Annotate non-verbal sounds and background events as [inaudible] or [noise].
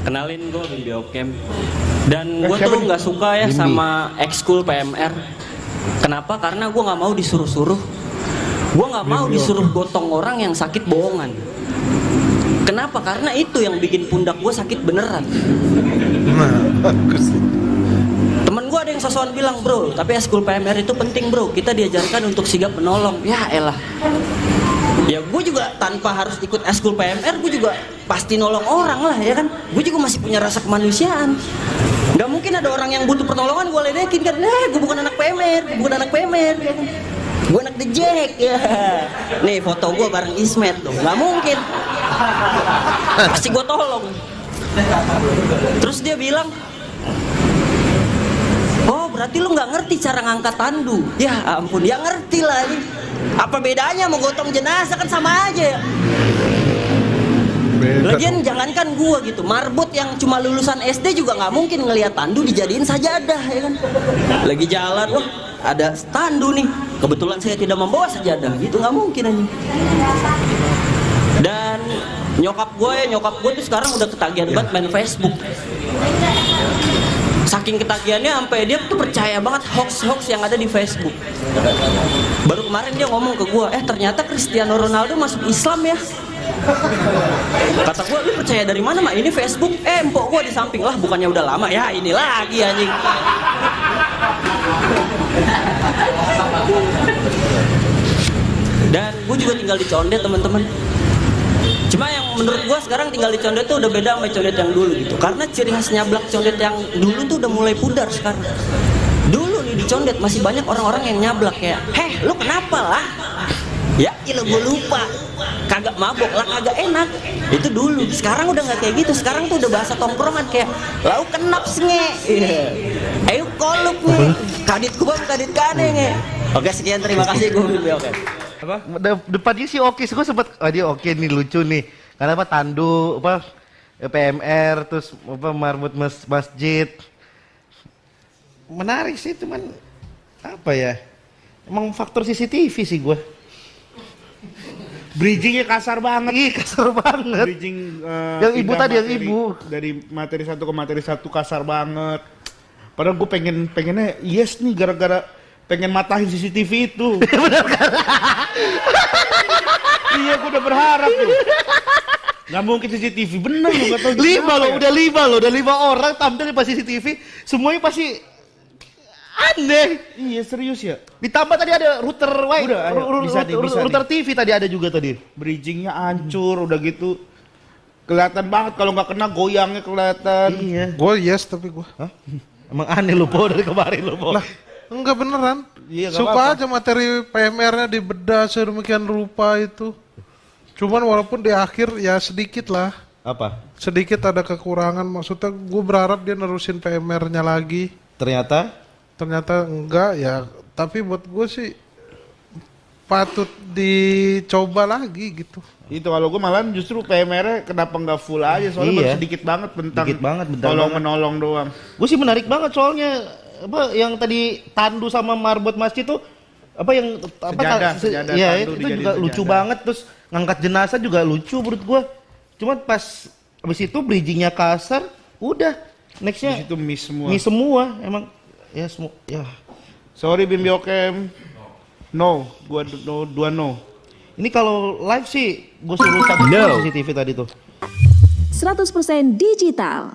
Kenalin gue Bimbi Okem. Dan Eh, gue tuh nggak suka ya Bimbi. sama ekskul PMR. Kenapa? Karena gue nggak mau disuruh-suruh. Gue nggak mau disuruh gotong orang yang sakit bohongan. Kenapa? Karena itu yang bikin pundak gue sakit beneran. Nah. Temen gue ada yang sosokan bilang bro, tapi eskul PMR itu penting bro. Kita diajarkan untuk sigap menolong. Ya elah. Ya gue juga tanpa harus ikut eskul PMR, gue juga pasti nolong orang lah ya kan. Gue juga masih punya rasa kemanusiaan. Gak mungkin ada orang yang butuh pertolongan gue ledekin kan. Eh gue bukan anak PMR, gue bukan anak PMR. Ya kan? Gue anak The Jack ya. Nih foto gue bareng Ismet dong. Gak mungkin. Pasti gue tolong. Terus dia bilang, Oh berarti lu nggak ngerti cara ngangkat tandu Ya ampun ya ngerti lah ini Apa bedanya mau gotong jenazah? Kan sama aja. Ya Beda Lagian jangankan gua gitu. Marbot yang cuma lulusan SD juga nggak mungkin ngelihat tandu dijadiin sajadah ya kan? Lagi jalan wah ada tandu nih. Kebetulan saya tidak membawa sajadah. Gitu nggak mungkin aja Dan nyokap gue ya nyokap gue tuh sekarang udah ketagihan banget main Facebook Saking ketagihannya sampai dia tuh percaya banget hoax-hoax yang ada di Facebook. Baru kemarin dia ngomong ke gua, "Eh, ternyata Cristiano Ronaldo masuk Islam ya." Kata gua, "Lu percaya dari mana, Mak? Ini Facebook." Eh, empok gua di samping lah, bukannya udah lama. Ya, ini lagi anjing. Dan gue juga tinggal di Condet, teman-teman. Cuma yang menurut gua sekarang tinggal di condet tuh udah beda sama condet yang dulu gitu. Karena ciri khas nyablak condet yang dulu tuh udah mulai pudar sekarang. Dulu nih di condet masih banyak orang-orang yang nyablak kayak, "Heh, lu kenapa lah?" Ya, ilah gue lupa. Kagak mabok lah, kagak enak. Itu dulu. Sekarang udah nggak kayak gitu. Sekarang tuh udah bahasa tongkrongan kayak, "Lau kenap nge." Iya. Ayo koluk nge. Kadit kubam, kadit kade nge. Oke, sekian terima kasih gue Bimbi oke. Apa De- depannya sih oke gue sempet oh dia oke nih lucu nih karena apa tandu apa PMR terus apa marbut mas, masjid menarik sih cuman apa ya emang faktor CCTV sih gue Bridgingnya kasar banget. Ih kasar banget Bridging eh, Yang ibu tadi, yang ibu. dari materi satu ke materi satu kasar banget. Padahal gue pengen pengennya yes nih gara-gara pengen matahin CCTV itu. [laughs] iya, gue udah berharap tuh. Gak mungkin CCTV bener lu gak tau lima loh ya. udah lima loh udah lima orang tampil di pas CCTV semuanya pasti aneh Iya serius ya. ditambah tadi ada router wi Udah, ayo. Bisa nih, bisa router nih. TV tadi ada juga tadi Bridgingnya hancur udah gitu. Kelihatan banget kalau nggak kena goyangnya kelihatan. iya Gue yes tapi gue. Hah? Emang aneh lu po dari kemarin lu po. Enggak beneran. Iya, Suka apa-apa. aja materi PMR-nya dibedah sedemikian rupa itu. Cuman walaupun di akhir ya sedikit lah. Apa? Sedikit ada kekurangan. Maksudnya gue berharap dia nerusin PMR-nya lagi. Ternyata Ternyata enggak ya. Tapi buat gue sih patut dicoba lagi gitu. Itu kalau gue malah justru PMR-nya kenapa nggak full aja soalnya Iya. baru sedikit banget bentang. Sedikit banget, bentar Tolong banget. menolong doang. gue sih menarik banget soalnya apa yang tadi tandu sama marbot masjid tuh apa yang apa Sejadah, se- sejadah ya tandu itu juga lucu sejadah. banget terus ngangkat jenazah juga lucu menurut gue cuman pas habis itu bridgingnya kasar udah nextnya Di situ miss semua. ini semua emang ya semua ya Sorry Bim Biokem. No, gua no, dua no. ini kalau live sih gue suruh cabut No. CCTV tadi tuh 100% digital.